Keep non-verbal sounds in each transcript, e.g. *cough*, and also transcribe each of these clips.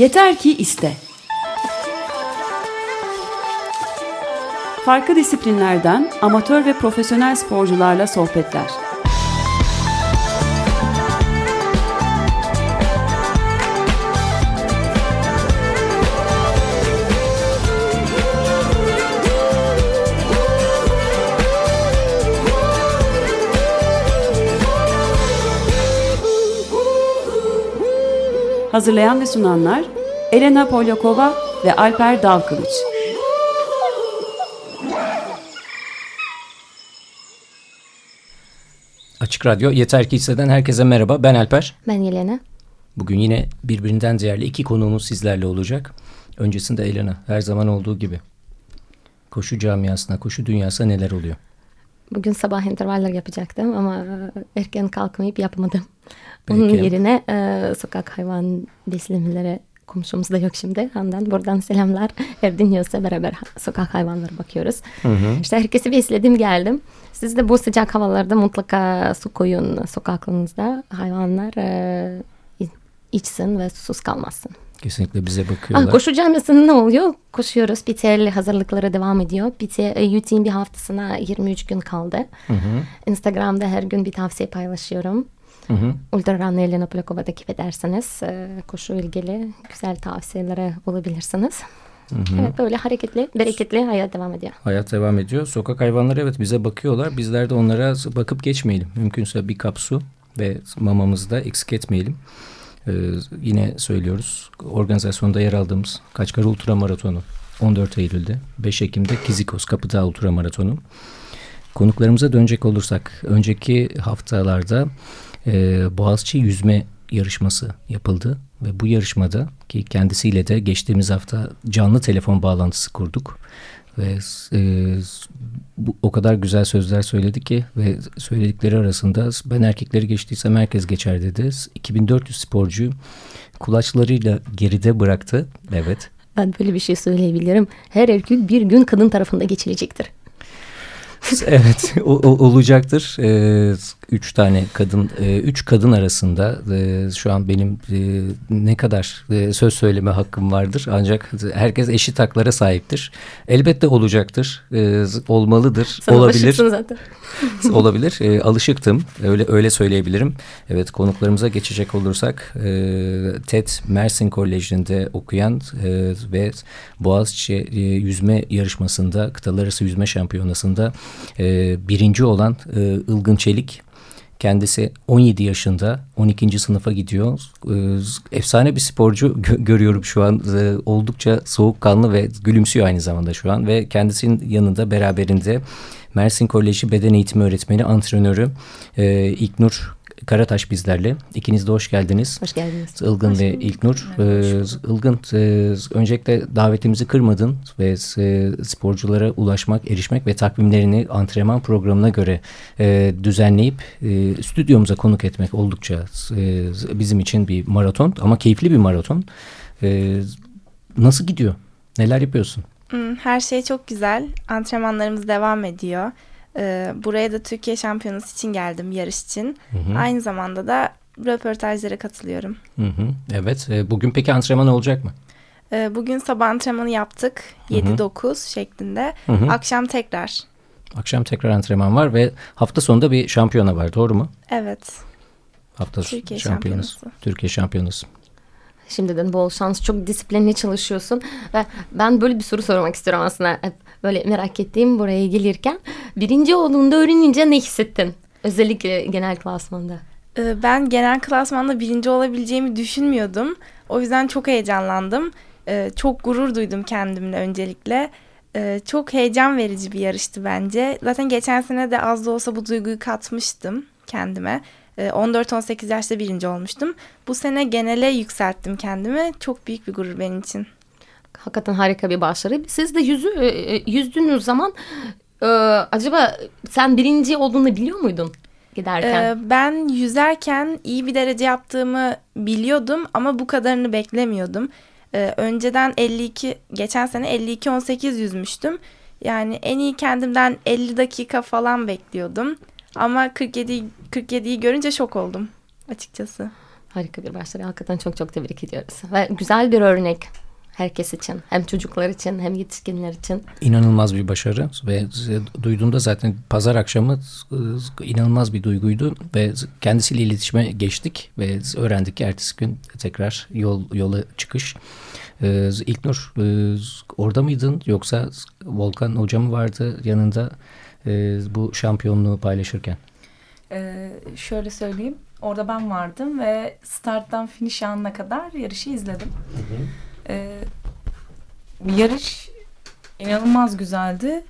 Yeter ki iste. Farklı disiplinlerden amatör ve profesyonel sporcularla sohbetler. Hazırlayan ve sunanlar Elena Polyakova ve Alper Dalkılıç. Açık Radyo Yeter Ki Hisseden herkese merhaba. Ben Alper. Ben Yelena. Bugün yine birbirinden değerli iki konuğumuz sizlerle olacak. Öncesinde Elena her zaman olduğu gibi. Koşu camiasına, koşu dünyasına neler oluyor? Bugün sabah intervaller yapacaktım ama erken kalkmayıp yapmadım. Peki. Onun yerine e, sokak hayvan beslemeleri komşumuz da yok şimdi. Handan buradan selamlar. *laughs* Her dinliyorsa beraber sokak hayvanları bakıyoruz. Hı hı. İşte herkesi besledim geldim. Siz de bu sıcak havalarda mutlaka su koyun sokaklarınızda. Hayvanlar e, içsin ve susuz kalmasın. Kesinlikle bize bakıyorlar. Ah, koşu camiasında ne oluyor? Koşuyoruz. PTL hazırlıkları devam ediyor. PT, UT'in bir haftasına 23 gün kaldı. Hı hı. Instagram'da her gün bir tavsiye paylaşıyorum. Hı hı. Ultra Run Elena Plakova'da takip ederseniz e, koşu ilgili güzel tavsiyelere bulabilirsiniz. Hı hı. Evet böyle hareketli, bereketli hayat devam ediyor. Hayat devam ediyor. Sokak hayvanları evet bize bakıyorlar. Bizler de onlara bakıp geçmeyelim. Mümkünse bir kap su ve mamamızı da eksik etmeyelim. Ee, yine söylüyoruz. Organizasyonda yer aldığımız Kaçkar Ultra Maratonu 14 Eylül'de, 5 Ekim'de Kizikos Kapıdağ Ultra Maratonu. Konuklarımıza dönecek olursak, önceki haftalarda e, Boğaziçi yüzme yarışması yapıldı ve bu yarışmada ki kendisiyle de geçtiğimiz hafta canlı telefon bağlantısı kurduk ve e, bu, o kadar güzel sözler söyledi ki ve söyledikleri arasında ben erkekleri geçtiysem herkes geçer dedi. 2400 sporcu kulaçlarıyla geride bıraktı. Evet. Ben böyle bir şey söyleyebilirim. Her erkek bir gün kadın tarafında geçilecektir. evet o, o, olacaktır. Ee, üç tane kadın, e, üç kadın arasında e, şu an benim e, ne kadar e, söz söyleme hakkım vardır. Ancak herkes eşit haklara sahiptir. Elbette olacaktır, e, olmalıdır, Sen olabilir. zaten. *laughs* olabilir. E, alışıktım, öyle öyle söyleyebilirim. Evet konuklarımıza geçecek olursak e, TED Mersin Koleji'nde okuyan e, ve Boğaziçi e, yüzme yarışmasında, kıtalar arası yüzme şampiyonasında e, birinci olan e, Ilgın Çelik Kendisi 17 yaşında 12. sınıfa gidiyor. Ee, efsane bir sporcu *laughs* görüyorum şu an. Ee, oldukça soğukkanlı ve gülümsüyor aynı zamanda şu an. Ve kendisinin yanında beraberinde Mersin Koleji Beden Eğitimi Öğretmeni, antrenörü e, İlknur Karataş bizlerle. İkiniz de hoş geldiniz. Hoş geldiniz. Ilgın hoş ve İlknur. Ee, Ilgın e, öncelikle davetimizi kırmadın ve e, sporculara ulaşmak, erişmek ve takvimlerini antrenman programına göre e, düzenleyip e, stüdyomuza konuk etmek oldukça e, bizim için bir maraton ama keyifli bir maraton. E, nasıl gidiyor? Neler yapıyorsun? Hmm, her şey çok güzel. Antrenmanlarımız devam ediyor. Ee, buraya da Türkiye Şampiyonası için geldim yarış için. Hı hı. Aynı zamanda da röportajlara katılıyorum. Hı hı. Evet. E, bugün peki antrenman olacak mı? Ee, bugün sabah antrenmanı yaptık. 7-9 şeklinde. Hı hı. Akşam tekrar. Akşam tekrar antrenman var ve hafta sonunda bir şampiyona var. Doğru mu? Evet. Hafta Türkiye şampiyonası. şampiyonası. Türkiye şampiyonası. Şimdiden bol şans. Çok disiplinli çalışıyorsun. Ve ben böyle bir soru sormak istiyorum aslında. Hep böyle merak ettiğim buraya gelirken. Birinci olduğunda öğrenince ne hissettin? Özellikle genel klasmanda. Ee, ben genel klasmanda birinci olabileceğimi düşünmüyordum. O yüzden çok heyecanlandım. Ee, çok gurur duydum kendimle öncelikle. Ee, çok heyecan verici bir yarıştı bence. Zaten geçen sene de az da olsa bu duyguyu katmıştım kendime. 14-18 yaşta birinci olmuştum. Bu sene genele yükselttim kendimi. Çok büyük bir gurur benim için. Hakikaten harika bir başarı. Siz de yüzü e, e, yüzdüğünüz zaman e, acaba sen birinci olduğunu biliyor muydun? giderken? Ee, ben yüzerken iyi bir derece yaptığımı biliyordum ama bu kadarını beklemiyordum. Ee, önceden 52, geçen sene 52-18 yüzmüştüm. Yani en iyi kendimden 50 dakika falan bekliyordum. Ama 47 47'yi görünce şok oldum açıkçası. Harika bir başarı. Hakikaten çok çok tebrik ediyoruz. Ve güzel bir örnek herkes için. Hem çocuklar için hem yetişkinler için. İnanılmaz bir başarı ve duyduğumda zaten pazar akşamı e, inanılmaz bir duyguydu ve kendisiyle iletişime geçtik ve öğrendik ki ertesi gün tekrar yol yola çıkış. Ee, İlknur e, orada mıydın yoksa Volkan hocam mı vardı yanında e, bu şampiyonluğu paylaşırken? Ee, şöyle söyleyeyim. Orada ben vardım ve starttan finish anına kadar yarışı izledim. Hı hı. Ee, yarış inanılmaz güzeldi.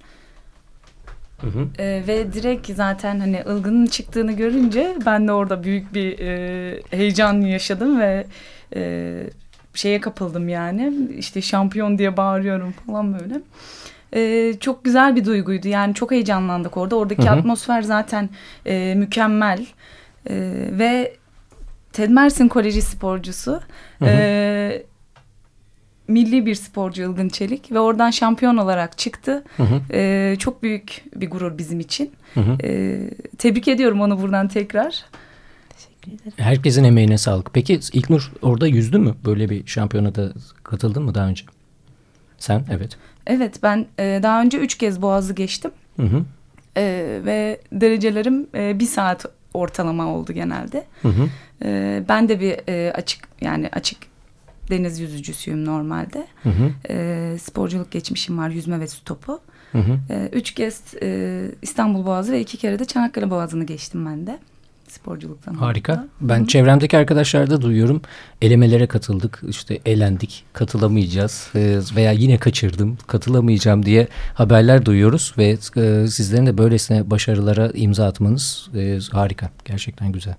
Hı hı. Ee, ve direkt zaten hani ılgının çıktığını görünce ben de orada büyük bir e, heyecan yaşadım ve e, şeye kapıldım yani. İşte şampiyon diye bağırıyorum falan böyle. Ee, çok güzel bir duyguydu. Yani çok heyecanlandık orada. Oradaki hı hı. atmosfer zaten e, mükemmel. E, ve Ted Mersin Koleji sporcusu. Hı hı. E, milli bir sporcu Ilgın Çelik ve oradan şampiyon olarak çıktı. Hı hı. E, çok büyük bir gurur bizim için. Hı hı. E, tebrik ediyorum onu buradan tekrar. Herkesin emeğine sağlık. Peki İlknur orada yüzdü mü? Böyle bir şampiyonada katıldın mı daha önce? Sen evet. Evet ben e, daha önce üç kez Boğaz'ı geçtim. Hı hı. E, ve derecelerim e, bir saat ortalama oldu genelde. Hı hı. E, ben de bir e, açık yani açık deniz yüzücüsüyüm normalde. Hı hı. E, sporculuk geçmişim var yüzme ve su topu. Hı hı. E, üç kez e, İstanbul Boğazı ve iki kere de Çanakkale Boğazı'nı geçtim ben de sporculuktan. Harika. Orada. Ben Hı. çevremdeki arkadaşlarda duyuyorum. Elemelere katıldık. işte elendik. Katılamayacağız. E, veya yine kaçırdım. Katılamayacağım diye haberler duyuyoruz. Ve e, sizlerin de böylesine başarılara imza atmanız e, harika. Gerçekten güzel.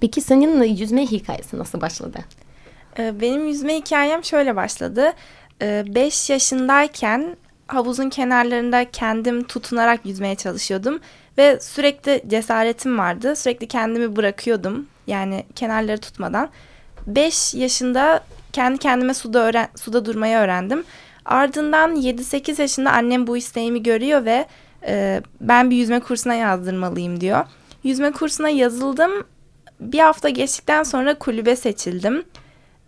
Peki senin yüzme hikayesi nasıl başladı? Benim yüzme hikayem şöyle başladı. 5 yaşındayken havuzun kenarlarında kendim tutunarak yüzmeye çalışıyordum. Ve sürekli cesaretim vardı. Sürekli kendimi bırakıyordum. Yani kenarları tutmadan. 5 yaşında kendi kendime suda, öğren suda durmayı öğrendim. Ardından 7-8 yaşında annem bu isteğimi görüyor ve e, ben bir yüzme kursuna yazdırmalıyım diyor. Yüzme kursuna yazıldım. Bir hafta geçtikten sonra kulübe seçildim.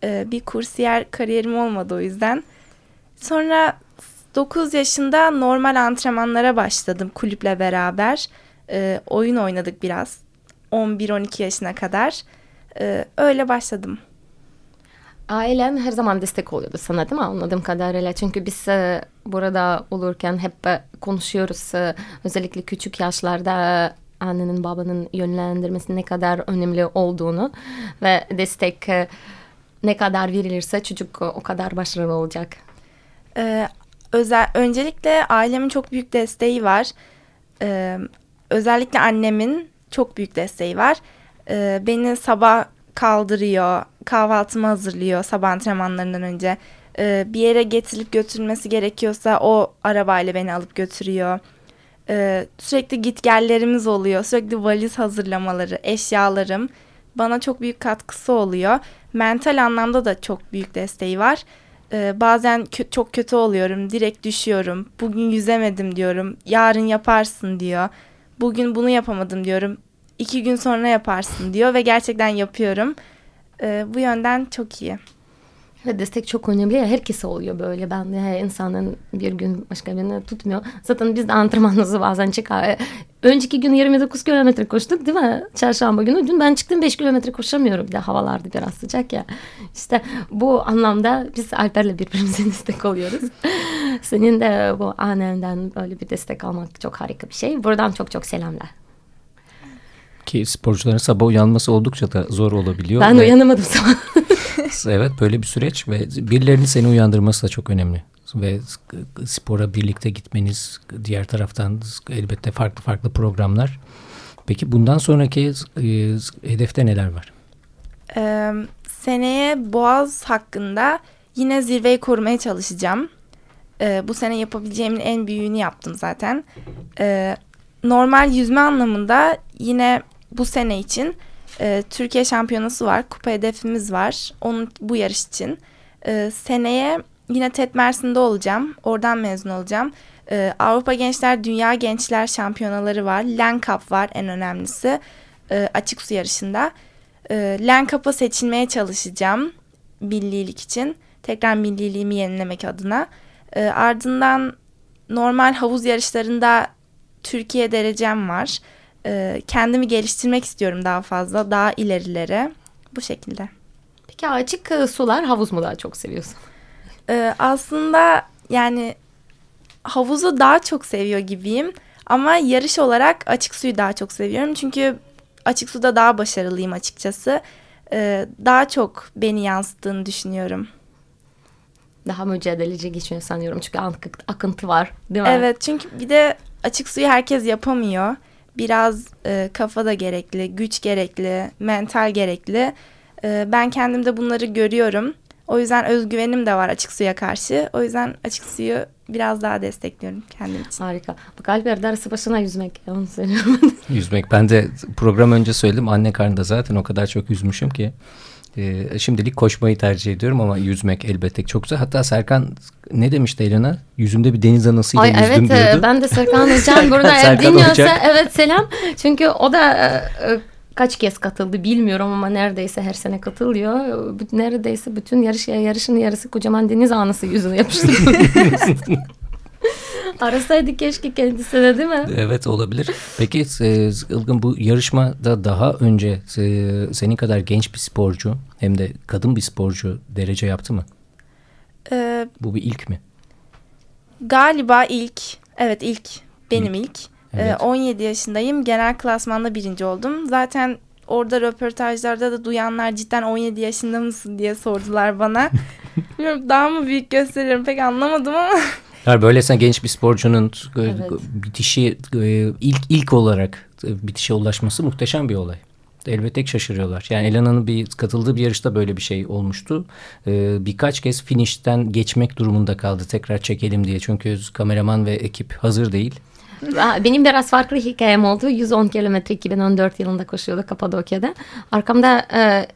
E, bir kursiyer kariyerim olmadı o yüzden. Sonra 9 yaşında normal antrenmanlara başladım kulüple beraber. E, oyun oynadık biraz. 11-12 yaşına kadar. E, öyle başladım. Ailen her zaman destek oluyordu sana değil mi anladığım kadarıyla? Çünkü biz e, burada olurken hep e, konuşuyoruz. E, özellikle küçük yaşlarda annenin babanın yönlendirmesi ne kadar önemli olduğunu ve destek e, ne kadar verilirse çocuk o kadar başarılı olacak. Ee, özel öncelikle ailemin çok büyük desteği var. Ee, özellikle annemin çok büyük desteği var. Ee, beni sabah kaldırıyor, kahvaltımı hazırlıyor sabah antrenmanlarından önce. Ee, bir yere getirilip götürülmesi gerekiyorsa o arabayla beni alıp götürüyor. Ee, sürekli gitgellerimiz oluyor. Sürekli valiz hazırlamaları, eşyalarım bana çok büyük katkısı oluyor. Mental anlamda da çok büyük desteği var. Ee, bazen kö- çok kötü oluyorum. Direkt düşüyorum. Bugün yüzemedim diyorum. Yarın yaparsın diyor. Bugün bunu yapamadım diyorum. İki gün sonra yaparsın diyor ve gerçekten yapıyorum. Ee, bu yönden çok iyi. Ve destek çok önemli ya herkese oluyor böyle. Ben de insanın bir gün başka birini tutmuyor. Zaten biz de antrenmanımızı bazen çıkar. Önceki gün 29 kilometre koştuk değil mi? Çarşamba günü. Dün ben çıktım 5 kilometre koşamıyorum. Bir de havalarda biraz sıcak ya. İşte bu anlamda biz Alper'le birbirimize *laughs* destek oluyoruz. Senin de bu annenden böyle bir destek almak çok harika bir şey. Buradan çok çok selamlar. Ki sporcuların sabah uyanması oldukça da zor olabiliyor. Ben ve... uyanamadım sabah. *laughs* *laughs* evet böyle bir süreç ve birilerinin seni uyandırması da çok önemli. Ve spora birlikte gitmeniz diğer taraftan elbette farklı farklı programlar. Peki bundan sonraki e, hedefte neler var? Ee, seneye Boğaz hakkında yine zirveyi korumaya çalışacağım. Ee, bu sene yapabileceğimin en büyüğünü yaptım zaten. Ee, normal yüzme anlamında yine bu sene için e, Türkiye şampiyonası var. Kupa hedefimiz var. Onun bu yarış için. E, seneye yine TED Mersin'de olacağım. Oradan mezun olacağım. E, Avrupa Gençler Dünya Gençler Şampiyonaları var. Len Cup var en önemlisi. E, açık su yarışında. E, Len Kap'a seçilmeye çalışacağım millilik için. Tekrar milliliğimi yenilemek adına. E, ardından normal havuz yarışlarında Türkiye derecem var. E, kendimi geliştirmek istiyorum daha fazla, daha ilerilere. Bu şekilde. Peki açık e, sular havuz mu daha çok seviyorsun? E, aslında yani havuzu daha çok seviyor gibiyim. Ama yarış olarak açık suyu daha çok seviyorum. Çünkü açık suda daha başarılıyım açıkçası. Ee, daha çok beni yansıttığını düşünüyorum. Daha mücadeleci geçiyor sanıyorum. Çünkü akıntı var değil mi? Evet çünkü bir de açık suyu herkes yapamıyor. Biraz e, kafa da gerekli, güç gerekli, mental gerekli. E, ben kendimde bunları görüyorum. O yüzden özgüvenim de var açık suya karşı. O yüzden açık suyu biraz daha destekliyorum kendim için. Harika. Bak Alper darısı başına yüzmek. *laughs* Onu söylüyorum. yüzmek. Ben de program önce söyledim. Anne karnında zaten o kadar çok yüzmüşüm ki. E, şimdilik koşmayı tercih ediyorum ama yüzmek elbette çok güzel. Hatta Serkan ne demişti Elena? Yüzümde bir deniz anasıyla Ay, yüzdüm evet, diyordu. Evet ben de Serkan Hocam *laughs* burada eğer dinliyorsa evet selam. Çünkü o da e, kaç kez katıldı bilmiyorum ama neredeyse her sene katılıyor. Neredeyse bütün yarış yarışın yarısı kocaman deniz anası yüzüne yapıştı. *laughs* *laughs* Arasaydık keşke kendisine değil mi? Evet olabilir. Peki e, Ilgın bu yarışmada daha önce e, senin kadar genç bir sporcu hem de kadın bir sporcu derece yaptı mı? Ee, bu bir ilk mi? Galiba ilk. Evet ilk. Benim ilk. Evet. Ee, 17 yaşındayım. Genel klasmanda birinci oldum. Zaten orada röportajlarda da duyanlar cidden 17 yaşında mısın diye sordular bana. *laughs* Bilmiyorum daha mı büyük gösteriyorum pek anlamadım ama. *laughs* Yani böylesine genç bir sporcunun e, evet. bitişi e, ilk ilk olarak e, bitişe ulaşması muhteşem bir olay. Elbette şaşırıyorlar. Yani Elena'nın bir katıldığı bir yarışta böyle bir şey olmuştu. birkaç kez finişten geçmek durumunda kaldı. Tekrar çekelim diye. Çünkü kameraman ve ekip hazır değil. Benim biraz farklı hikayem oldu. 110 kilometre 2014 yılında koşuyordu Kapadokya'da. Arkamda e,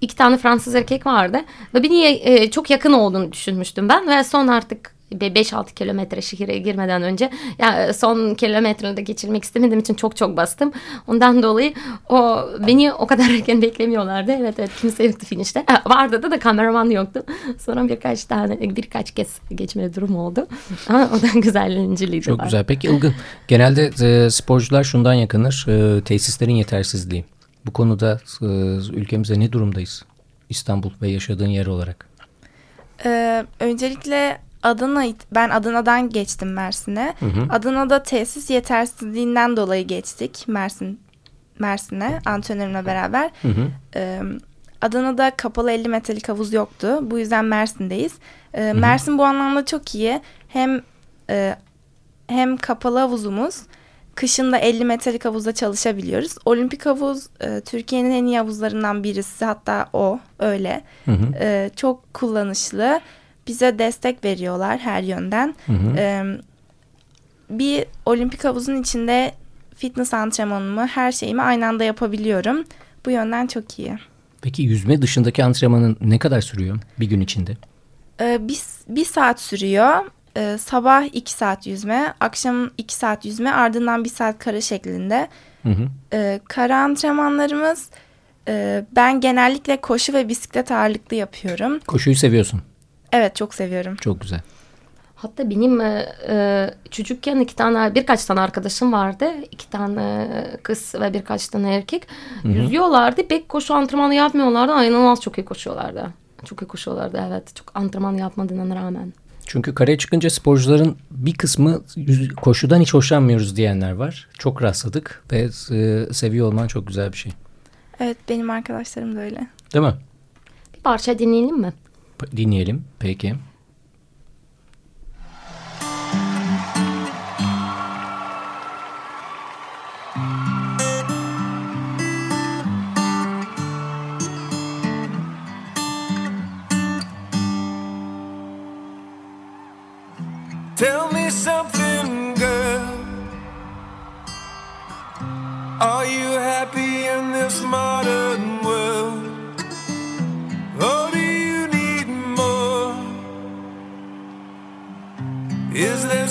iki tane Fransız erkek vardı. Ve beni e, çok yakın olduğunu düşünmüştüm ben. Ve son artık 5-6 kilometre şehire girmeden önce ya son kilometrede geçirmek istemediğim için çok çok bastım. Ondan dolayı o beni o kadar *laughs* erken beklemiyorlardı. Evet evet kimse yoktu finişte. vardı da da kameraman yoktu. Sonra birkaç tane birkaç kez geçme durumu oldu. Ama o da *laughs* güzelleniciliği Çok var. güzel. Peki Ilgın genelde e, sporcular şundan yakınır. E, tesislerin yetersizliği. Bu konuda e, ülkemize ne durumdayız? İstanbul ve yaşadığın yer olarak. Ee, öncelikle Adana ben Adana'dan geçtim Mersin'e. Adana'da tesis yetersizliğinden dolayı geçtik Mersin Mersin'e antrenörümle beraber. Hı hı. Ee, Adana'da kapalı 50 metrelik havuz yoktu. Bu yüzden Mersin'deyiz. Ee, hı hı. Mersin bu anlamda çok iyi. Hem e, hem kapalı havuzumuz kışın da 50 metrelik havuzda çalışabiliyoruz. Olimpik havuz e, Türkiye'nin en iyi havuzlarından birisi. Hatta o öyle. Hı hı. E, çok kullanışlı bize destek veriyorlar her yönden. Hı hı. Ee, bir olimpik havuzun içinde fitness antrenmanımı, her şeyimi aynı anda yapabiliyorum. Bu yönden çok iyi. Peki yüzme dışındaki antrenmanın ne kadar sürüyor bir gün içinde? Ee, bir, bir saat sürüyor. Ee, sabah iki saat yüzme, akşam iki saat yüzme, ardından bir saat kara şeklinde. Hı hı. Ee, kara antrenmanlarımız e, ben genellikle koşu ve bisiklet ağırlıklı yapıyorum. Koşuyu seviyorsun. Evet çok seviyorum. Çok güzel. Hatta benim e, e, çocukken iki tane birkaç tane arkadaşım vardı. İki tane kız ve birkaç tane erkek. Hı -hı. Yüzüyorlardı. Pek koşu antrenmanı yapmıyorlardı. Ama inanılmaz çok iyi koşuyorlardı. Çok iyi koşuyorlardı evet. Çok antrenman yapmadığına rağmen. Çünkü kareye çıkınca sporcuların bir kısmı koşudan hiç hoşlanmıyoruz diyenler var. Çok rastladık ve e, seviyor olman çok güzel bir şey. Evet benim arkadaşlarım da öyle. Değil mi? Bir parça dinleyelim mi? Dinleyelim peki. Tell me something,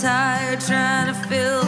Tired trying to fill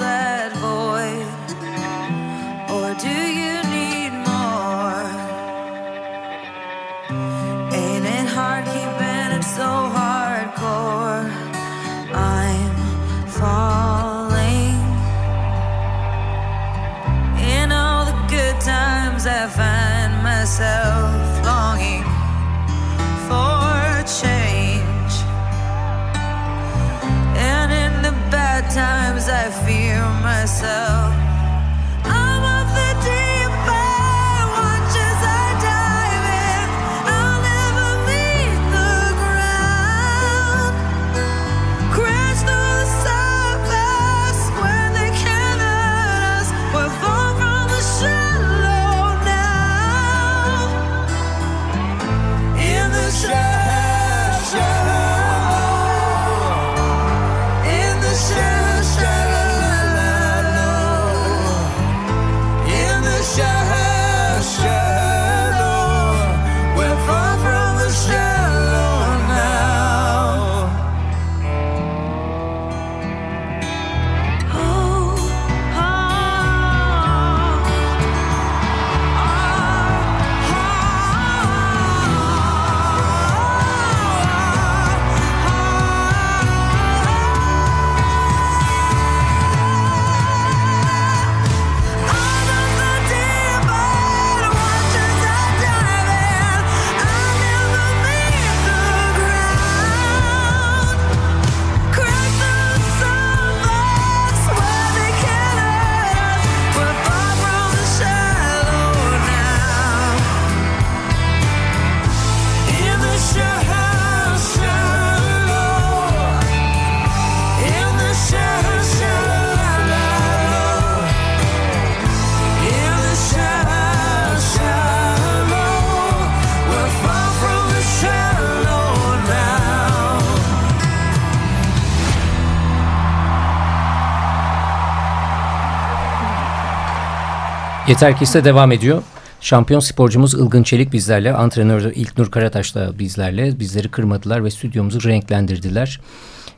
Yeter ki ise devam ediyor. Şampiyon sporcumuz Ilgın Çelik bizlerle, antrenör İlknur Karataş da bizlerle. Bizleri kırmadılar ve stüdyomuzu renklendirdiler.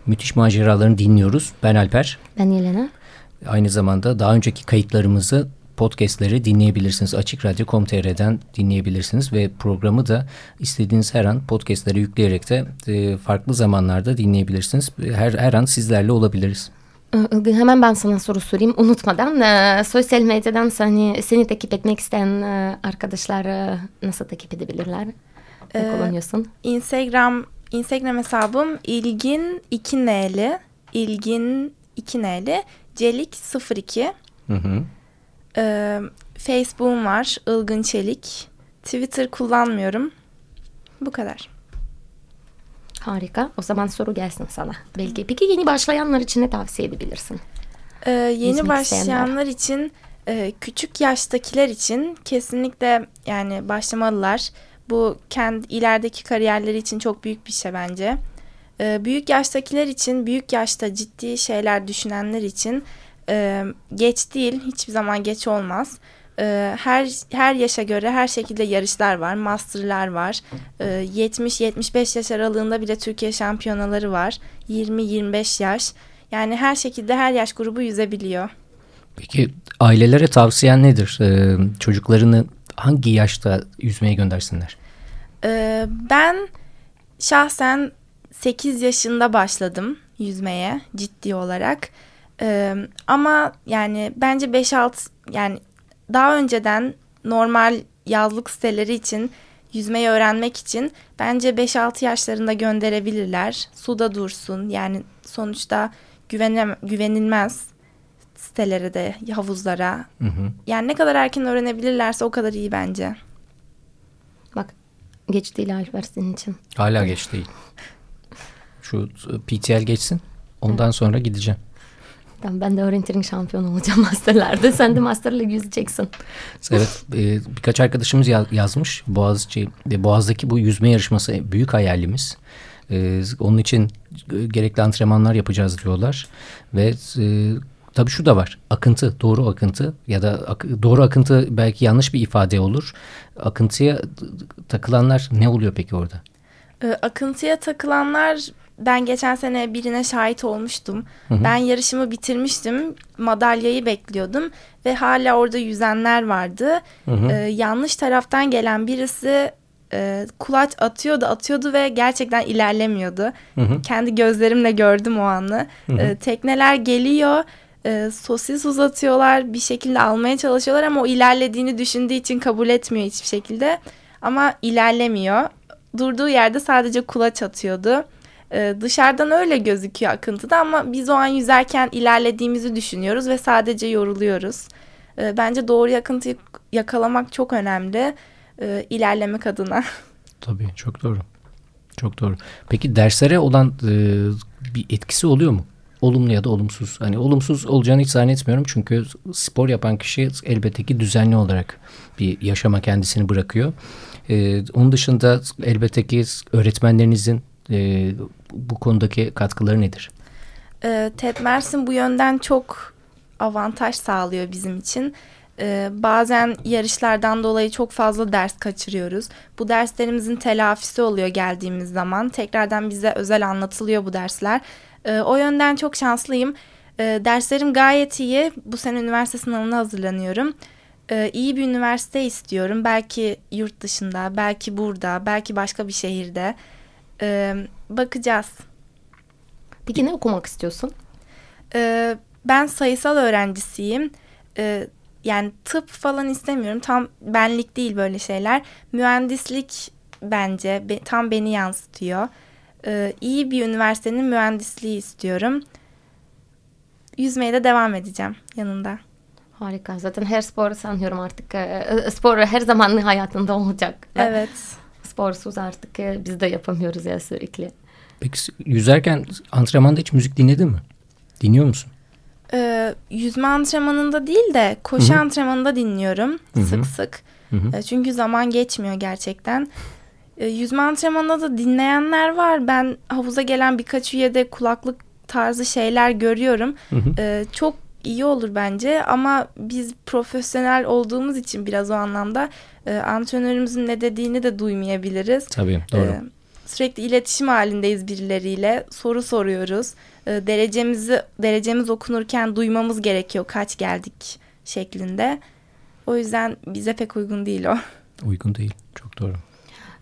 Müthiş maceralarını dinliyoruz. Ben Alper. Ben Yelena. Aynı zamanda daha önceki kayıtlarımızı podcastleri dinleyebilirsiniz. Açık Radyo.com.tr'den dinleyebilirsiniz ve programı da istediğiniz her an podcastlere yükleyerek de e, farklı zamanlarda dinleyebilirsiniz. Her, her an sizlerle olabiliriz. Ilgın hemen ben sana soru sorayım unutmadan. Ee, sosyal medyadan seni, seni takip etmek isteyen e, arkadaşlar e, nasıl takip edebilirler? Ne Ee, kullanıyorsun? Instagram Instagram hesabım ilgin 2 n'li ilgin 2 n'li celik 02 Hı hı. Ee, Facebook'um var Ilgın Çelik Twitter kullanmıyorum bu kadar. Harika. O zaman soru gelsin sana. Belki. Peki yeni başlayanlar için ne tavsiye edebilirsin? Ee, yeni Yüzmek başlayanlar için e, küçük yaştakiler için kesinlikle yani başlamalılar. Bu kendi ilerideki kariyerleri için çok büyük bir şey bence. Ee, büyük yaştakiler için, büyük yaşta ciddi şeyler düşünenler için e, geç değil, hiçbir zaman geç olmaz. Ee, her her yaşa göre her şekilde yarışlar var, masterlar var. Ee, 70-75 yaş aralığında bile Türkiye şampiyonaları var. 20-25 yaş. Yani her şekilde her yaş grubu yüzebiliyor. Peki ailelere tavsiyen nedir? Ee, çocuklarını hangi yaşta yüzmeye göndersinler? Ee, ben şahsen 8 yaşında başladım yüzmeye ciddi olarak. Ee, ama yani bence 5-6 yani daha önceden normal yazlık siteleri için yüzmeyi öğrenmek için bence 5-6 yaşlarında gönderebilirler. Suda dursun yani sonuçta güvenem güvenilmez sitelere de havuzlara. Hı hı. Yani ne kadar erken öğrenebilirlerse o kadar iyi bence. Bak geç değil Alper senin için. Hala geç değil. Şu PTL geçsin. Ondan sonra gideceğim. Tamam, ben de orienteering şampiyonu olacağım *laughs* masterlerde. Sen de masterla yüzeceksin. Evet e, birkaç arkadaşımız ya- yazmış. Boğaziçi, e, Boğaz'daki bu yüzme yarışması büyük hayalimiz. E, onun için e, gerekli antrenmanlar yapacağız diyorlar. Ve e, tabii şu da var. Akıntı, doğru akıntı ya da ak- doğru akıntı belki yanlış bir ifade olur. Akıntıya takılanlar ne oluyor peki orada? Ee, akıntıya takılanlar ben geçen sene birine şahit olmuştum. Ben yarışımı bitirmiştim. Madalyayı bekliyordum ve hala orada yüzenler vardı. Ee, yanlış taraftan gelen birisi e, kulaç atıyordu, atıyordu ve gerçekten ilerlemiyordu. Kendi gözlerimle gördüm o anı. Ee, tekneler geliyor. e, sosis uzatıyorlar bir şekilde almaya çalışıyorlar ama o ilerlediğini düşündüğü için kabul etmiyor hiçbir şekilde ama ilerlemiyor durduğu yerde sadece kulaç atıyordu. Ee, dışarıdan öyle gözüküyor akıntıda ama biz o an yüzerken ilerlediğimizi düşünüyoruz ve sadece yoruluyoruz. Ee, bence doğru akıntıyı yakalamak çok önemli ee, ilerlemek adına. *laughs* Tabii çok doğru. Çok doğru. Peki derslere olan e, bir etkisi oluyor mu? Olumlu ya da olumsuz. Hani olumsuz olacağını hiç zannetmiyorum. Çünkü spor yapan kişi elbette ki düzenli olarak bir yaşama kendisini bırakıyor. E, onun dışında elbette ki öğretmenlerinizin e, bu konudaki katkıları nedir? Ee, Ted Mersin bu yönden çok avantaj sağlıyor bizim için. Ee, bazen yarışlardan dolayı çok fazla ders kaçırıyoruz. Bu derslerimizin telafisi oluyor geldiğimiz zaman. Tekrardan bize özel anlatılıyor bu dersler. Ee, o yönden çok şanslıyım. Ee, derslerim gayet iyi. Bu sene üniversite sınavına hazırlanıyorum. Ee, iyi bir üniversite istiyorum. Belki yurt dışında, belki burada, belki başka bir şehirde. Ee, bakacağız. Peki ne okumak istiyorsun? Ee, ben sayısal öğrencisiyim. Ee, yani tıp falan istemiyorum. Tam benlik değil böyle şeyler. Mühendislik bence be- tam beni yansıtıyor. Ee, iyi bir üniversitenin mühendisliği istiyorum. Yüzmeye de devam edeceğim yanında. Harika. Zaten her spor sanıyorum artık e, spor her zaman hayatında olacak. Evet. Sporsuz artık e, biz de yapamıyoruz ya sürekli. Peki yüzerken antrenmanda hiç müzik dinledin mi? Dinliyor musun? Ee, yüzme antrenmanında değil de koşu antrenmanında dinliyorum sık sık. Ee, çünkü zaman geçmiyor gerçekten. Ee, yüzme antrenmanında da dinleyenler var. Ben havuza gelen birkaç üyede kulaklık tarzı şeyler görüyorum. Ee, çok iyi olur bence ama biz profesyonel olduğumuz için biraz o anlamda e, antrenörümüzün ne dediğini de duymayabiliriz. Tabii doğru. Ee, sürekli iletişim halindeyiz birileriyle. Soru soruyoruz. Ee, derecemizi derecemiz okunurken duymamız gerekiyor kaç geldik şeklinde. O yüzden bize pek uygun değil o. Uygun değil. Çok doğru.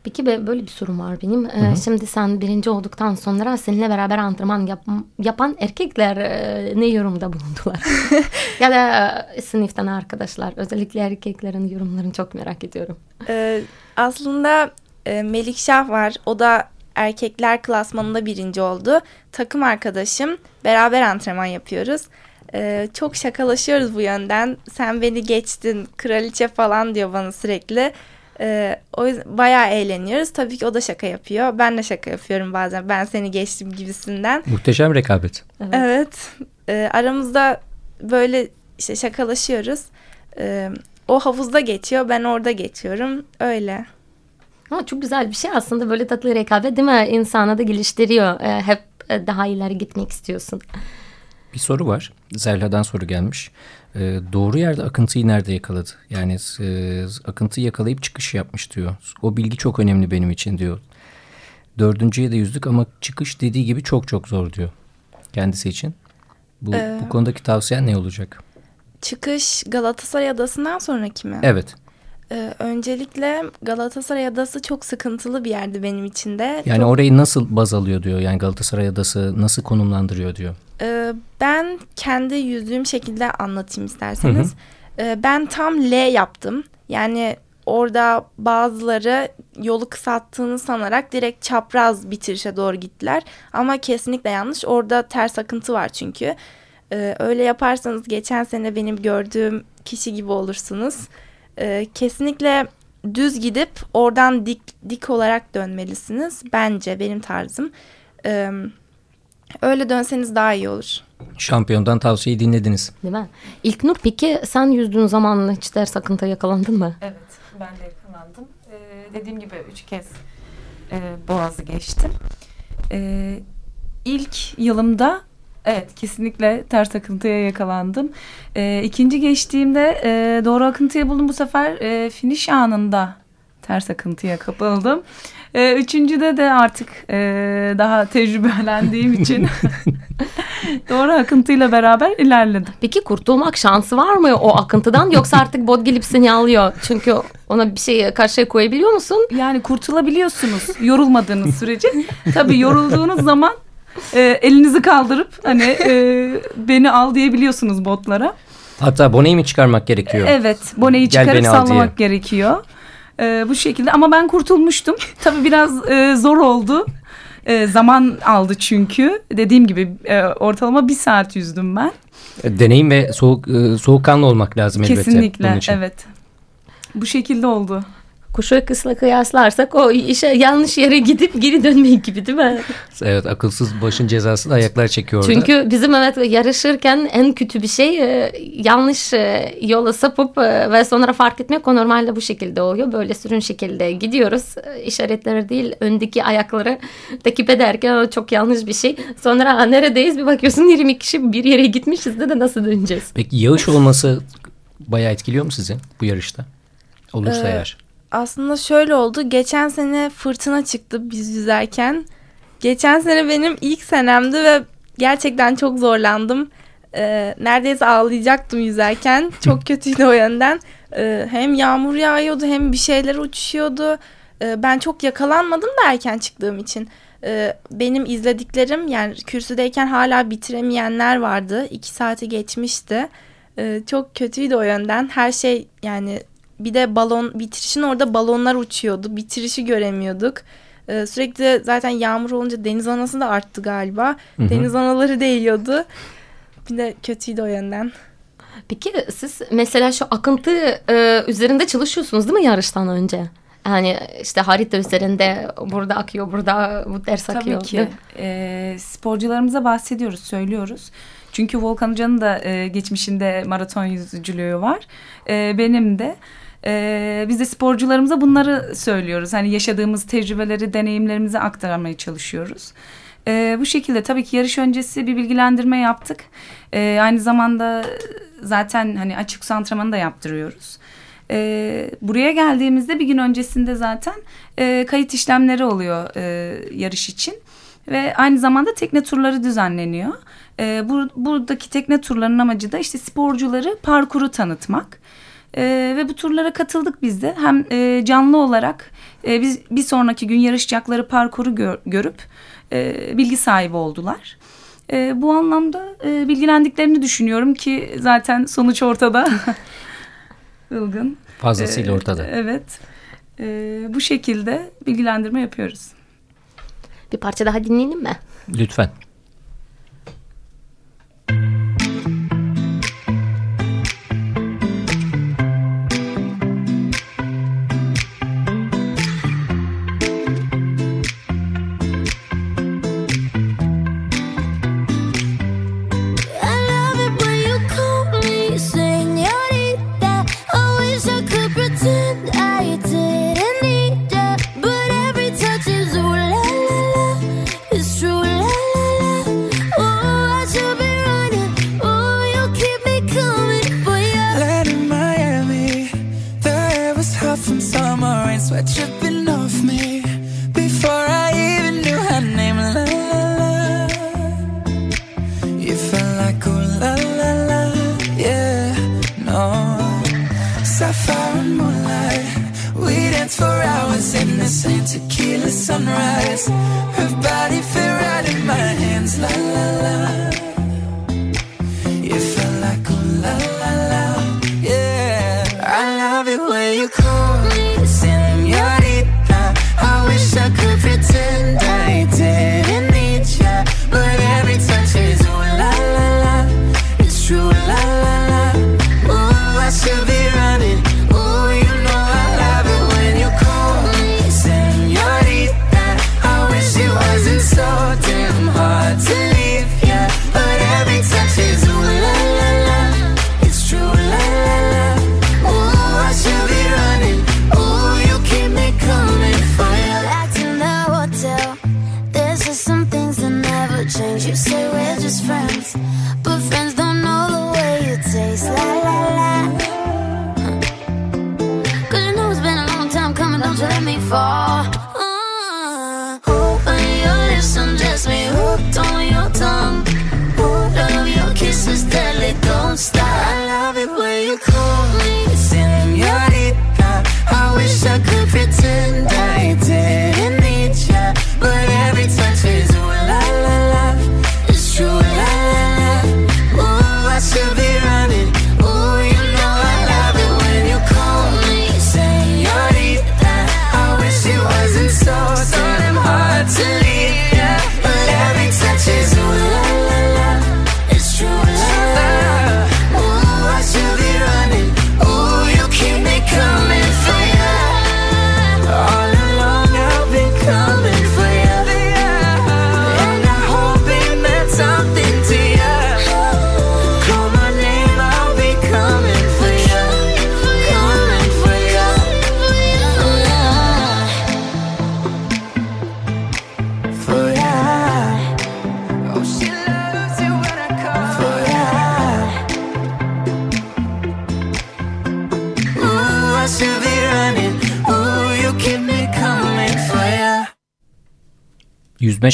Peki böyle bir sorum var benim. Ee, şimdi sen birinci olduktan sonra seninle beraber antrenman yap- yapan erkekler e, ne yorumda bulundular? *laughs* ya da e, sınıftan arkadaşlar. Özellikle erkeklerin yorumlarını çok merak ediyorum. Ee, aslında e, Melikşah var. O da erkekler klasmanında birinci oldu. Takım arkadaşım. Beraber antrenman yapıyoruz. Ee, çok şakalaşıyoruz bu yönden. Sen beni geçtin kraliçe falan diyor bana sürekli. Ee, o yüzden bayağı eğleniyoruz. Tabii ki o da şaka yapıyor. Ben de şaka yapıyorum bazen. Ben seni geçtim gibisinden. Muhteşem rekabet. Evet. Ee, aramızda böyle işte şakalaşıyoruz. Ee, o havuzda geçiyor. Ben orada geçiyorum. Öyle. Ama çok güzel bir şey aslında böyle tatlı rekabet değil mi? İnsana da geliştiriyor. E, hep e, daha ileri gitmek istiyorsun. Bir soru var. Zelha'dan soru gelmiş. Ee, doğru yerde akıntıyı nerede yakaladı? Yani e, akıntıyı yakalayıp çıkış yapmış diyor. O bilgi çok önemli benim için diyor. Dördüncüye de yüzdük ama çıkış dediği gibi çok çok zor diyor. Kendisi için. Bu, bu konudaki tavsiyen ne olacak? Çıkış Galatasaray Adası'ndan sonraki mi? Evet. Ee, öncelikle Galatasaray Adası çok sıkıntılı bir yerdi benim için de. Yani Çok- orayı nasıl baz alıyor diyor. Yani Galatasaray Adası nasıl konumlandırıyor diyor. Ee, ben kendi yüzdüğüm şekilde anlatayım isterseniz. Ee, ben tam L yaptım. Yani orada bazıları yolu kısalttığını sanarak direkt çapraz bitirişe doğru gittiler. Ama kesinlikle yanlış. Orada ters akıntı var çünkü. Ee, öyle yaparsanız geçen sene benim gördüğüm kişi gibi olursunuz. Ee, kesinlikle düz gidip oradan dik dik olarak dönmelisiniz. Bence benim tarzım. Ee, Öyle dönseniz daha iyi olur. Şampiyondan tavsiyeyi dinlediniz. Değil mi? İlknur peki sen yüzdüğün zaman hiç ders akıntı yakalandın mı? Evet, ben de yakalandım. Ee, dediğim gibi üç kez e, Boğaz'ı geçtim. Ee, ilk yılımda evet kesinlikle ters akıntıya yakalandım. Ee, ikinci geçtiğimde e, doğru akıntıyı buldum bu sefer e, finish anında ters akıntıya kapıldım. Ee, üçüncüde de artık e, daha tecrübelendiğim için *laughs* doğru akıntıyla beraber ilerledim. Peki kurtulmak şansı var mı o akıntıdan yoksa artık bot gelip seni alıyor? Çünkü ona bir şey karşıya koyabiliyor musun? Yani kurtulabiliyorsunuz yorulmadığınız sürece. Tabii yorulduğunuz zaman e, elinizi kaldırıp hani e, beni al diyebiliyorsunuz botlara. Hatta boneyi mi çıkarmak gerekiyor? Evet boneyi Gel çıkarıp sallamak gerekiyor. E, bu şekilde ama ben kurtulmuştum. *laughs* Tabii biraz e, zor oldu. E, zaman aldı çünkü. Dediğim gibi e, ortalama bir saat yüzdüm ben. E, Deneyim ve soğuk e, soğukkanlı olmak lazım elbette. Kesinlikle evet. Bu şekilde oldu. Kuşu kısla kıyaslarsak o işe yanlış yere gidip geri dönmek gibi değil mi? Evet akılsız başın cezası da ayaklar çekiyor orada. Çünkü bizim evet yarışırken en kötü bir şey e, yanlış e, yola sapıp e, ve sonra fark etmek o normalde bu şekilde oluyor. Böyle sürün şekilde gidiyoruz. İşaretleri değil öndeki ayakları takip ederken o çok yanlış bir şey. Sonra "Aa, neredeyiz bir bakıyorsun 20 kişi bir yere gitmişiz de, de nasıl döneceğiz? Peki yağış olması bayağı etkiliyor mu sizi bu yarışta? Olursa Ee, eğer. Aslında şöyle oldu. Geçen sene fırtına çıktı biz yüzerken. Geçen sene benim ilk senemdi ve gerçekten çok zorlandım. Ee, neredeyse ağlayacaktım yüzerken. *laughs* Çok kötüydü o yönden. Ee, hem yağmur yağıyordu hem bir şeyler uçuşuyordu. Ee, ben çok yakalanmadım da erken çıktığım için. Ee, benim izlediklerim yani kürsüdeyken hala bitiremeyenler vardı. İki saati geçmişti. Ee, çok kötüydü o yönden. Her şey yani bir de balon bitirişin orada balonlar uçuyordu. Bitirişi göremiyorduk. Ee, sürekli zaten yağmur olunca deniz anası da arttı galiba. Hı hı. Deniz anaları değiyordu. Bir de kötüydü o yönden. Peki siz mesela şu akıntı e, üzerinde çalışıyorsunuz değil mi yarıştan önce? Yani işte harita üzerinde burada akıyor, burada bu ters akıyor. Tabii ki. Ee, sporcularımıza bahsediyoruz, söylüyoruz. Çünkü Volkan Hoca'nın da e, geçmişinde maraton yüzücülüğü var. E, benim de. E, biz de sporcularımıza bunları söylüyoruz. Hani yaşadığımız tecrübeleri, deneyimlerimizi aktarmaya çalışıyoruz. E, bu şekilde tabii ki yarış öncesi bir bilgilendirme yaptık. E, aynı zamanda zaten hani açık su antrenmanı da yaptırıyoruz. E, buraya geldiğimizde bir gün öncesinde zaten e, kayıt işlemleri oluyor e, yarış için. Ve aynı zamanda tekne turları düzenleniyor. E, bu, buradaki tekne turlarının amacı da işte sporcuları parkuru tanıtmak. E, ve bu turlara katıldık biz de. Hem e, canlı olarak e, biz bir sonraki gün yarışacakları parkuru gör, görüp e, bilgi sahibi oldular. E, bu anlamda e, bilgilendiklerini düşünüyorum ki zaten sonuç ortada. *laughs* Ilgın. Fazlasıyla Ee, ortada. Evet. Ee, bu şekilde bilgilendirme yapıyoruz. Bir parça daha dinleyelim mi? Lütfen. and tequila sunrise.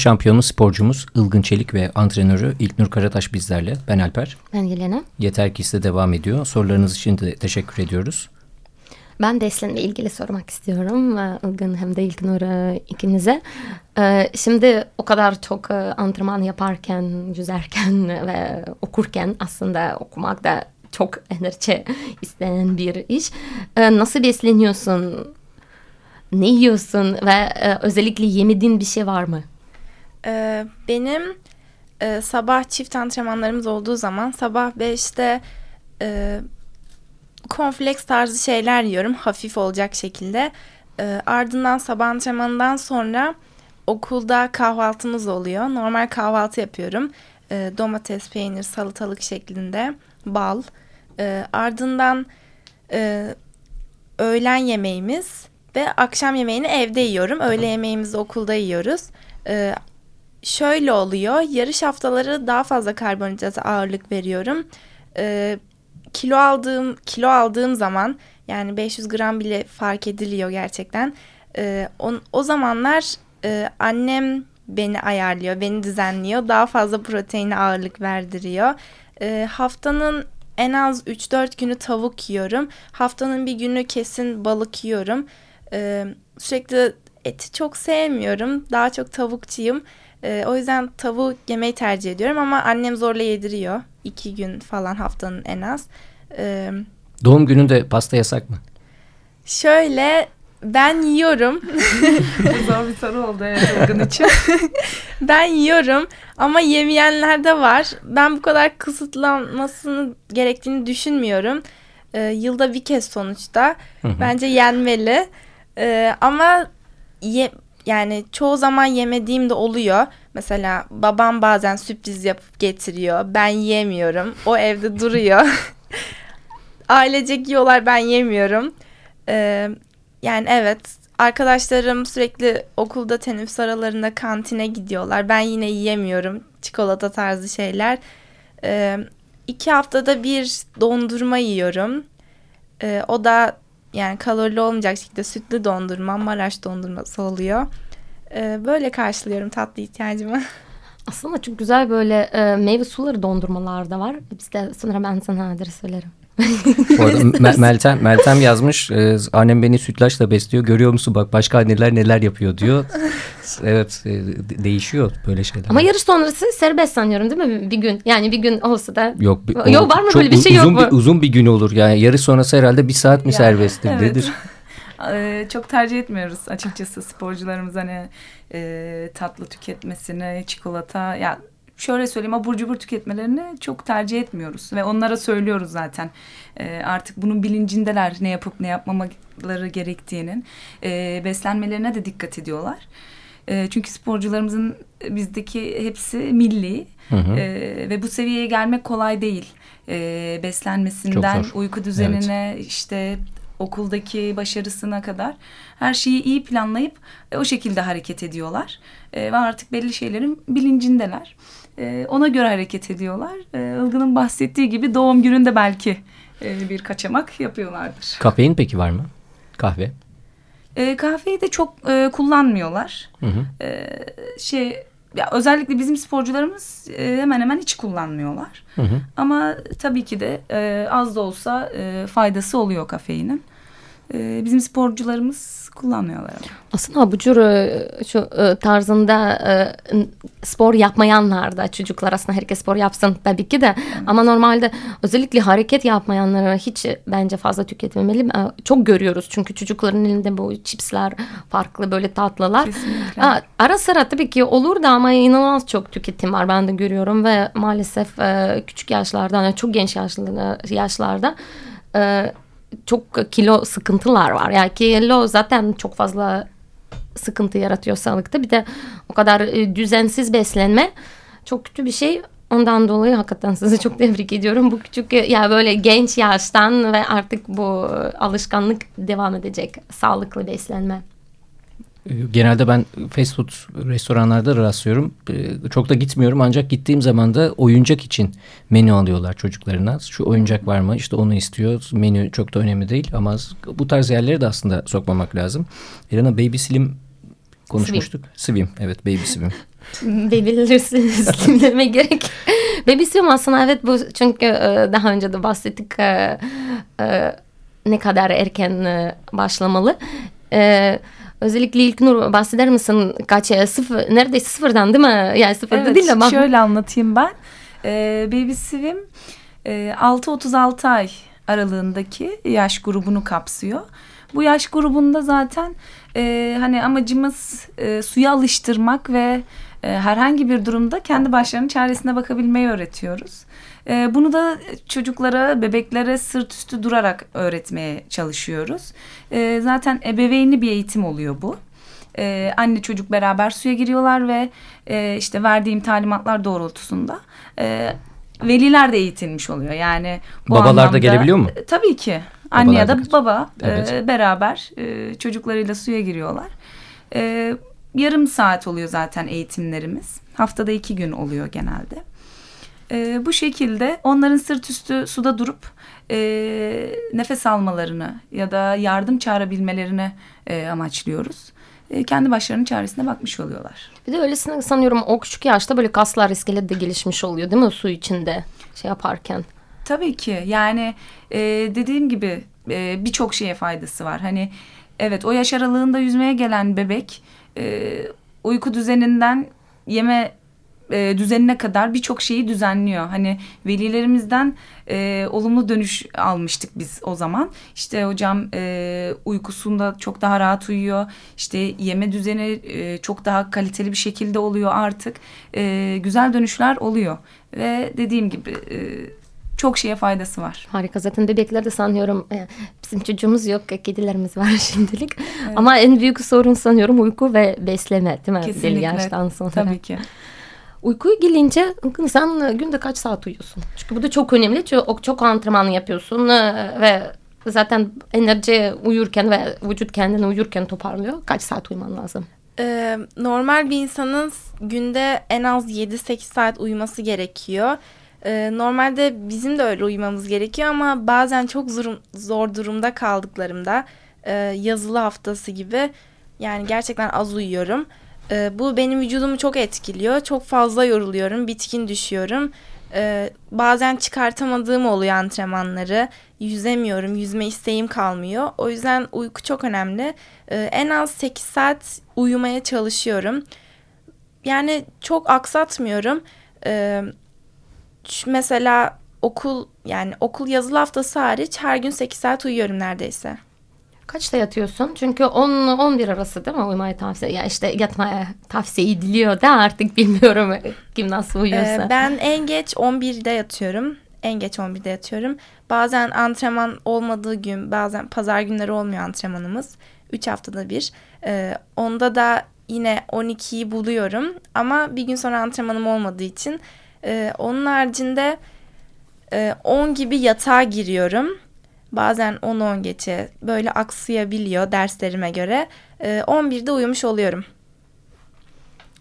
Yüzme şampiyonu sporcumuz Ilgın Çelik ve antrenörü İlknur Karataş bizlerle. Ben Alper. Ben Yelena. Yeter ki iste devam ediyor. Sorularınız için de teşekkür ediyoruz. Ben Deslen'le ilgili sormak istiyorum. Ee, Ilgın hem de İlknur e, ikinize. Ee, Şimdi o kadar çok e, antrenman yaparken, yüzerken ve okurken aslında okumak da çok enerji isteyen bir iş. Ee, Nasıl besleniyorsun? Ne yiyorsun? Ve e, özellikle yemediğin bir şey var mı? Ee, benim e, sabah çift antrenmanlarımız olduğu zaman sabah 5'te e, konfleks tarzı şeyler yiyorum hafif olacak şekilde. E, ardından sabah antrenmanından sonra okulda kahvaltımız oluyor. Normal kahvaltı yapıyorum. E, domates, peynir, salatalık şeklinde bal. E, ardından e, öğlen yemeğimiz ve akşam yemeğini evde yiyorum. Öğle yemeğimizi okulda yiyoruz. E, şöyle oluyor. Yarış haftaları daha fazla karbonhidrata ağırlık veriyorum. Ee, kilo aldığım kilo aldığım zaman yani 500 gram bile fark ediliyor gerçekten. Ee, on, o zamanlar e, annem beni ayarlıyor, beni düzenliyor. Daha fazla proteine ağırlık verdiriyor. Ee, haftanın en az 3-4 günü tavuk yiyorum. Haftanın bir günü kesin balık yiyorum. Ee, sürekli eti çok sevmiyorum. Daha çok tavukçuyum. Ee, o yüzden tavuk yemeyi tercih ediyorum ama annem zorla yediriyor. iki gün falan haftanın en az. Ee, Doğum gününde pasta yasak mı? şöyle ben yiyorum. Bu *laughs* zor bir soru oldu evet için. *laughs* ben yiyorum ama yemeyenler de var. Ben bu kadar kısıtlanmasını gerektiğini düşünmüyorum. Ee, yılda bir kez sonuçta. Hı hı. Bence yenmeli. Ee, ama ye, yani çoğu zaman yemediğim de oluyor. Mesela babam bazen sürpriz yapıp getiriyor. Ben yemiyorum. O evde duruyor. *laughs* Ailecek yiyorlar ben yemiyorum. Ee, yani evet arkadaşlarım sürekli okulda teneffüs aralarında kantine gidiyorlar. Ben yine yiyemiyorum çikolata tarzı şeyler. Ee, iki haftada bir dondurma yiyorum. Ee, o da yani kalorili olmayacak şekilde sütlü dondurma, Maraş dondurması oluyor. Ee, böyle karşılıyorum tatlı ihtiyacımı. *laughs* Aslında çok güzel böyle e, meyve suları dondurmalar da var. Bizde sonra ben sana adres söylerim. Bu arada Me- Meltem, Meltem yazmış. e, annem beni sütlaçla besliyor. Görüyor musun bak başka anneler neler yapıyor diyor. evet e, de- değişiyor böyle şeyler. Ama yarış sonrası serbest sanıyorum değil mi bir gün? Yani bir gün olsa da. Yok, bir- Yok, var mı çok böyle bir şey uzun yok mu? Bir, uzun bir gün olur yani yarış sonrası herhalde bir saat mi Yani, serbesttir evet. nedir? *laughs* Ee, çok tercih etmiyoruz açıkçası sporcularımız hani e, tatlı tüketmesini, çikolata ya şöyle söyleyeyim abur cubur tüketmelerini çok tercih etmiyoruz ve onlara söylüyoruz zaten Ee, artık bunun bilincindeler ne yapıp ne yapmamaları gerektiğinin Ee, beslenmelerine de dikkat ediyorlar. Ee, çünkü sporcularımızın bizdeki hepsi milli Hı hı. Ee, ve bu seviyeye gelmek kolay değil. Ee, beslenmesinden uyku düzenine işte okuldaki başarısına kadar her şeyi iyi planlayıp e, o şekilde hareket ediyorlar. E, ve artık belli şeylerin bilincindeler. E, ona göre hareket ediyorlar. E, Ilgın'ın bahsettiği gibi doğum gününde belki e, bir kaçamak yapıyorlardır. Kafein peki var mı? Kahve. E, kahveyi de çok e, kullanmıyorlar. Hı hı. E, şey ya özellikle bizim sporcularımız e, hemen hemen hiç kullanmıyorlar. Hı hı. Ama tabii ki de e, az da olsa e, faydası oluyor kafeinin. E, bizim sporcularımız kullanmıyorlar. Aslında bu tür e, şu e, tarzında e, spor yapmayanlar da çocuklar aslında herkes spor yapsın tabii ki de ama normalde özellikle hareket yapmayanlara hiç bence fazla tüketmemeli. Çok görüyoruz çünkü çocukların elinde bu chipsler farklı böyle tatlılar. Kesinlikle. Ara sıra tabii ki olur da ama inanılmaz çok tüketim var ben de görüyorum ve maalesef küçük yaşlardan çok genç yaşlarda e, çok kilo sıkıntılar var. Yani kilo zaten çok fazla sıkıntı yaratıyor sağlıkta. Bir de o kadar e, düzensiz beslenme çok kötü bir şey. Ondan dolayı hakikaten sizi çok tebrik ediyorum. Bu küçük e, ya böyle genç yaştan ve artık bu e, alışkanlık devam edecek sağlıklı beslenme. Ee, Genelde ben fast food restoranlarda rastlıyorum. Ee, Çok da gitmiyorum ancak gittiğim zaman da oyuncak için menü alıyorlar çocuklarına. Şu oyuncak var mı? İşte onu istiyor. Menü çok da önemli değil ama bu tarz yerleri de aslında sokmamak lazım. Elena Baby Slim konuşmuştuk. Swim. Evet Baby Swim. *laughs* Baby'leri *laughs* demeye gerek. Baby swim aslında evet bu çünkü e, daha önce de bahsettik e, e, ne kadar erken başlamalı. E, Özellikle İlk Nur bahseder misin kaç e, sıfır neredeyse sıfırdan değil mi? Yani sıfırda Evet, değil ama. şöyle anlatayım ben. Ee, Baby Swim e, 6-36 ay aralığındaki yaş grubunu kapsıyor. Bu yaş grubunda zaten e, hani amacımız e, suya alıştırmak ve e, herhangi bir durumda kendi başlarının çaresine bakabilmeyi öğretiyoruz. E, bunu da çocuklara, bebeklere sırt üstü durarak öğretmeye çalışıyoruz. E, zaten ebeveynli bir eğitim oluyor bu. Ee, anne çocuk beraber suya giriyorlar ve e, işte verdiğim talimatlar doğrultusunda e, veliler de eğitilmiş oluyor. Yani bu Babalar da anlamda- gelebiliyor mu? E, tabii ki. Anne Babalar ya da da baba e, Evet. beraber e, çocuklarıyla suya giriyorlar. E, yarım saat oluyor zaten eğitimlerimiz. Haftada iki gün oluyor genelde. E, bu şekilde onların sırt üstü suda durup e, nefes almalarını ya da yardım çağırabilmelerini e, amaçlıyoruz. E, kendi başlarının çaresine bakmış oluyorlar. Bir de öylesine sanıyorum o küçük yaşta böyle kaslar iskelet de gelişmiş oluyor değil mi su içinde şey yaparken. Tabii ki yani e, dediğim gibi e, birçok şeye faydası var. Hani evet o yaş aralığında yüzmeye gelen bebek e, uyku düzeninden yeme e, düzenine kadar birçok şeyi düzenliyor. Hani velilerimizden e, olumlu dönüş almıştık biz o zaman. İşte hocam e, uykusunda çok daha rahat uyuyor. İşte yeme düzeni e, çok daha kaliteli bir şekilde oluyor artık. E, güzel dönüşler oluyor. Ve dediğim gibi e, çok şeye faydası var. Harika zaten bebeklerde sanıyorum e, bizim çocuğumuz yok kedilerimiz var *laughs* şimdilik. Ama en büyük sorun sanıyorum uyku ve besleme değil mi? Belli Kesinlikle. yaştan sonra. Tabii ki. Uykuya gelince sen günde kaç saat uyuyorsun? Çünkü bu da çok önemli. Çok, çok antrenman yapıyorsun e, ve zaten enerji uyurken ve vücut kendini uyurken toparlıyor. Kaç saat uyuman lazım? Ee, normal bir insanın günde en az 7-8 saat uyuması gerekiyor. Ee, normalde bizim de öyle uyumamız gerekiyor ama bazen çok zor, zor durumda kaldıklarımda e, yazılı haftası gibi yani gerçekten az uyuyorum. Ee, bu benim vücudumu çok etkiliyor. Çok fazla yoruluyorum, bitkin düşüyorum. Ee, bazen çıkartamadığım oluyor antrenmanları. Yüzemiyorum, yüzme isteğim kalmıyor. O yüzden uyku çok önemli. Ee, en az 8 saat uyumaya çalışıyorum. Yani çok aksatmıyorum. Ş- mesela okul yani okul yazılı haftası hariç her gün 8 saat uyuyorum neredeyse. Kaçta yatıyorsun? Çünkü 10-11 arası değil mi uyumaya tavsiye? Ya işte yatmaya tavsiye ediliyor da artık bilmiyorum kim nasıl uyuyorsa. Ee, ben en geç 11'de yatıyorum. En geç 11'de yatıyorum. Bazen antrenman olmadığı gün, bazen pazar günleri olmuyor antrenmanımız. 3 haftada bir. Ee, onda da yine 12'yi buluyorum. Ama bir gün sonra antrenmanım olmadığı için e, onun haricinde e, 10 gibi yatağa giriyorum. Bazen 10-10 geçe böyle aksayabiliyor derslerime göre. E, 11'de uyumuş oluyorum.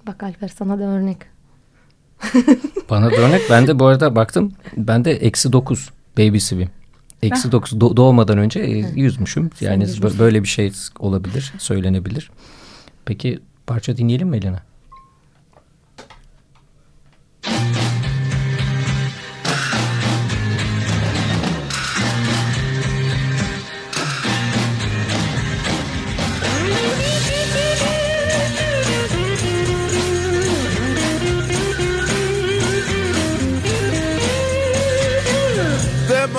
Bak Alper sana da örnek. *laughs* Bana da örnek. Ben de bu arada baktım. Ben de eksi 9 baby swim. Eksi 9 do- doğmadan önce e, yüzmüşüm. Yani bö- böyle bir şey olabilir, söylenebilir. Peki parça dinleyelim mi Elena?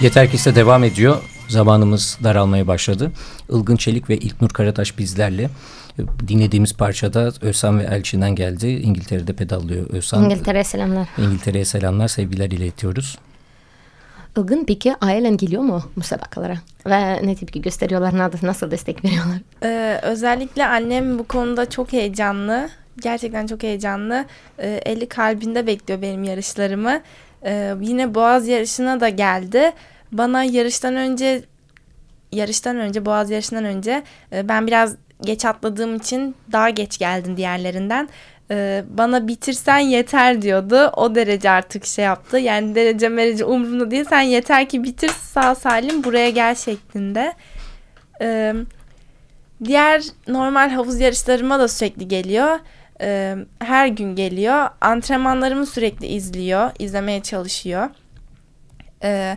Yeter ki ise devam ediyor. Zamanımız daralmaya başladı. Ilgın Çelik ve İlknur Karataş bizlerle. Dinlediğimiz parçada Özhan ve Elçin'den geldi. İngiltere'de pedallıyor Özhan. İngiltere'ye selamlar. İngiltere'ye selamlar, sevgiler iletiyoruz. Ilgın peki ailen geliyor mu müsabakalara? Ve ne tepki gösteriyorlar, nasıl, nasıl destek veriyorlar? Ee, özellikle annem bu konuda çok heyecanlı. Gerçekten çok heyecanlı. Ee, eli kalbinde bekliyor benim yarışlarımı. Ee, yine Boğaz yarışına da geldi. Bana yarıştan önce yarıştan önce Boğaz yarışından önce e, ben biraz geç atladığım için daha geç geldin diğerlerinden. Ee, bana bitirsen yeter diyordu. O derece artık şey yaptı. Yani derece merece umurumda değil. Sen yeter ki bitir sağ salim buraya gel şeklinde. Ee, diğer normal havuz yarışlarıma da sürekli geliyor. Ee, her gün geliyor. Antrenmanlarımı sürekli izliyor, izlemeye çalışıyor. Ee,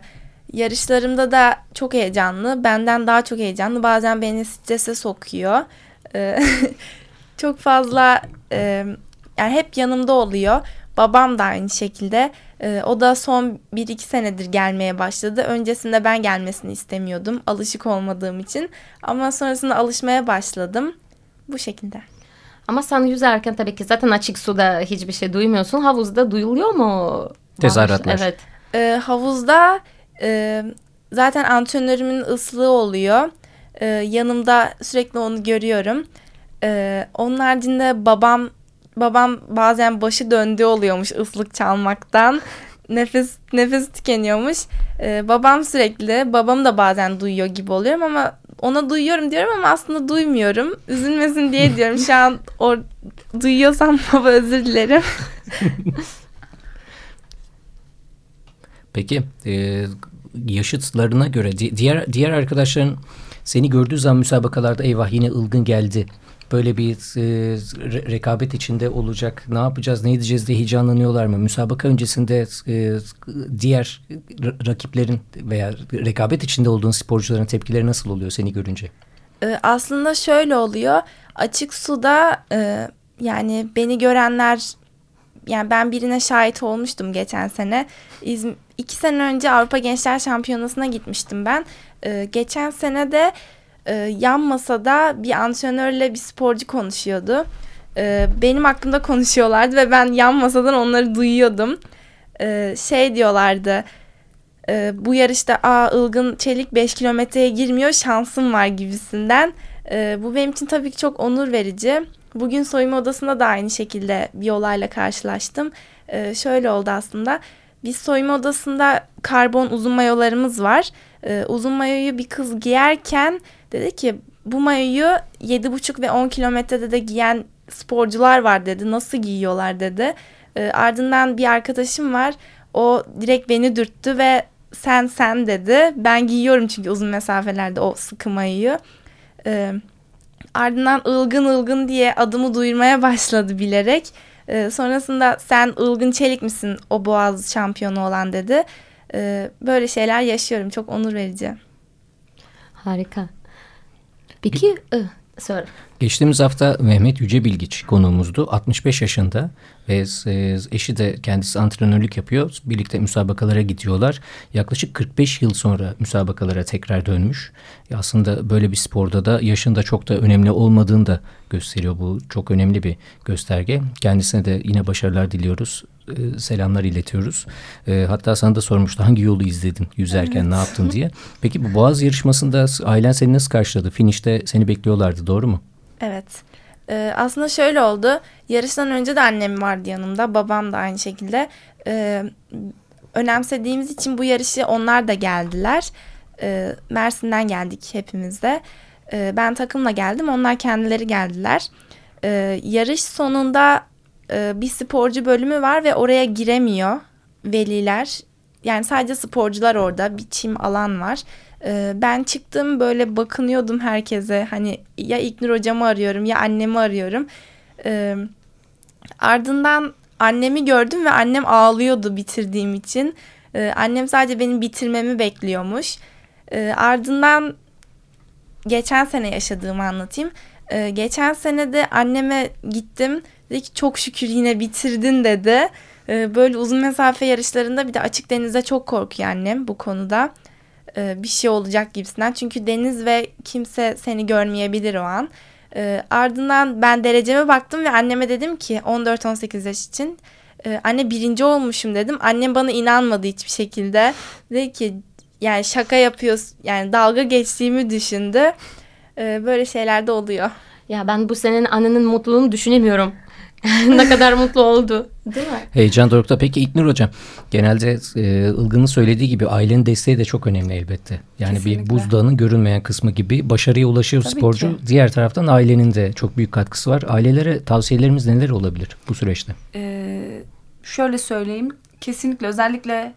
yarışlarımda da çok heyecanlı. Benden daha çok heyecanlı. Bazen beni strese sokuyor. Ee, *laughs* çok fazla e, yani hep yanımda oluyor. Babam da aynı şekilde. Ee, o da son 1-2 senedir gelmeye başladı. Öncesinde ben gelmesini istemiyordum. Alışık olmadığım için. Ama sonrasında alışmaya başladım. Bu şekilde. Ama sen yüzerken tabii ki zaten açık suda hiçbir şey duymuyorsun. Havuzda duyuluyor mu? Tezahüratlar. Evet. Ee, havuzda e, zaten antrenörümün ıslığı oluyor. Ee, yanımda sürekli onu görüyorum. Ee, onun haricinde babam babam bazen başı döndü oluyormuş ıslık çalmaktan. *laughs* Nefes nefes tükeniyormuş. Ee, babam sürekli babam da bazen duyuyor gibi oluyorum ama ona duyuyorum diyorum ama aslında duymuyorum. Üzülmesin diye *laughs* diyorum. Şu an o duyuyorsam *laughs* baba özür dilerim. *laughs* Peki e, yaşıtlarına göre di- diğer diğer arkadaşların seni gördüğü zaman müsabakalarda eyvah yine ılgın geldi. Böyle bir e, re- rekabet içinde olacak. Ne yapacağız, ne edeceğiz diye heyecanlanıyorlar mı? Müsabaka öncesinde e, diğer ra- rakiplerin veya rekabet içinde olduğun sporcuların tepkileri nasıl oluyor seni görünce? Ee, aslında şöyle oluyor. Açık suda e, yani beni görenler yani ben birine şahit olmuştum geçen sene. İzm iki sene önce Avrupa Gençler Şampiyonası'na gitmiştim ben. Ee, geçen sene de e, yan masada bir antrenörle bir sporcu konuşuyordu. Ee, benim hakkımda konuşuyorlardı ve ben yan masadan onları duyuyordum. Ee, şey diyorlardı. e, bu yarışta aa Ilgın Çelik 5 kilometreye girmiyor şansım var gibisinden. Ee, bu benim için tabii ki çok onur verici. Bugün soyunma odasında da aynı şekilde bir olayla karşılaştım. Ee, şöyle oldu aslında. Biz soyunma odasında karbon uzun mayolarımız var. Ee, uzun mayoyu bir kız giyerken dedi ki bu mayoyu 7,5 ve 10 kilometrede de giyen sporcular var dedi. Nasıl giyiyorlar dedi. Ee, ardından bir arkadaşım var. O direkt beni dürttü ve sen sen dedi. Ben giyiyorum çünkü uzun mesafelerde o sıkı mayoyu. Ee, ardından ılgın ılgın diye adımı duyurmaya başladı bilerek. Ee, sonrasında sen ılgın çelik misin o boğaz şampiyonu olan dedi. Ee, böyle şeyler yaşıyorum. Çok onur verici. Harika. Peki, söyle. Geçtiğimiz hafta Mehmet Yücebilgiç konuğumuzdu. 65 yaşında ve e, eşi de kendisi antrenörlük yapıyor. Birlikte müsabakalara gidiyorlar. Yaklaşık 45 yıl sonra müsabakalara tekrar dönmüş. E, Aslında böyle bir sporda da yaşın da çok da önemli olmadığını da gösteriyor. Bu çok önemli bir gösterge. Kendisine de yine başarılar diliyoruz. E, Selamlar iletiyoruz. E, Hatta sana da sormuştu hangi yolu izledin yüzerken ne yaptın diye. *laughs* Peki bu Boğaz yarışmasında ailen seni nasıl karşıladı? Finişte seni bekliyorlardı doğru mu? Evet. Ee, aslında şöyle oldu. Yarıştan önce de annem vardı yanımda. Babam da aynı şekilde. Ee, önemsediğimiz için bu yarışı onlar da geldiler. Ee, Mersin'den geldik hepimiz de. Ee, ben takımla geldim. Onlar kendileri geldiler. Ee, yarış sonunda e, bir sporcu bölümü var ve oraya giremiyor veliler. Yani sadece sporcular orada. Bir çim alan var. Ee, ben çıktım böyle bakınıyordum herkese. Hani ya İlknur hocamı arıyorum ya annemi arıyorum. Ee, ardından annemi gördüm ve annem ağlıyordu bitirdiğim için. Annem sadece benim bitirmemi bekliyormuş. Ardından geçen sene yaşadığımı anlatayım. Geçen sene de anneme gittim. Dedi ki çok şükür yine bitirdin dedi. Ee, böyle uzun mesafe yarışlarında bir de açık denizde çok korkuyor annem bu konuda. Ee, bir şey olacak gibisinden. Çünkü deniz ve kimse seni görmeyebilir o an. Ee, ardından ben dereceme baktım ve anneme dedim ki 14-18 yaş için e, anne birinci olmuşum dedim. Annem bana inanmadı hiçbir şekilde. Dedi ki yani şaka yapıyorsun yani dalga geçtiğimi düşündü. Böyle şeyler de oluyor. Ya ben bu senin annenin mutluluğunu düşünemiyorum. *laughs* ne kadar mutlu oldu. Değil mi? Heyecan dorukta. Peki İlknur Hocam genelde e, Ilgın'ın söylediği gibi ailenin desteği de çok önemli elbette. Yani bir Kesinlikle. buzdağının görünmeyen kısmı gibi başarıya ulaşır Tabii sporcu. ki. Diğer taraftan ailenin de çok büyük katkısı var. Ailelere tavsiyelerimiz neler olabilir bu süreçte? Ee, şöyle söyleyeyim. Kesinlikle özellikle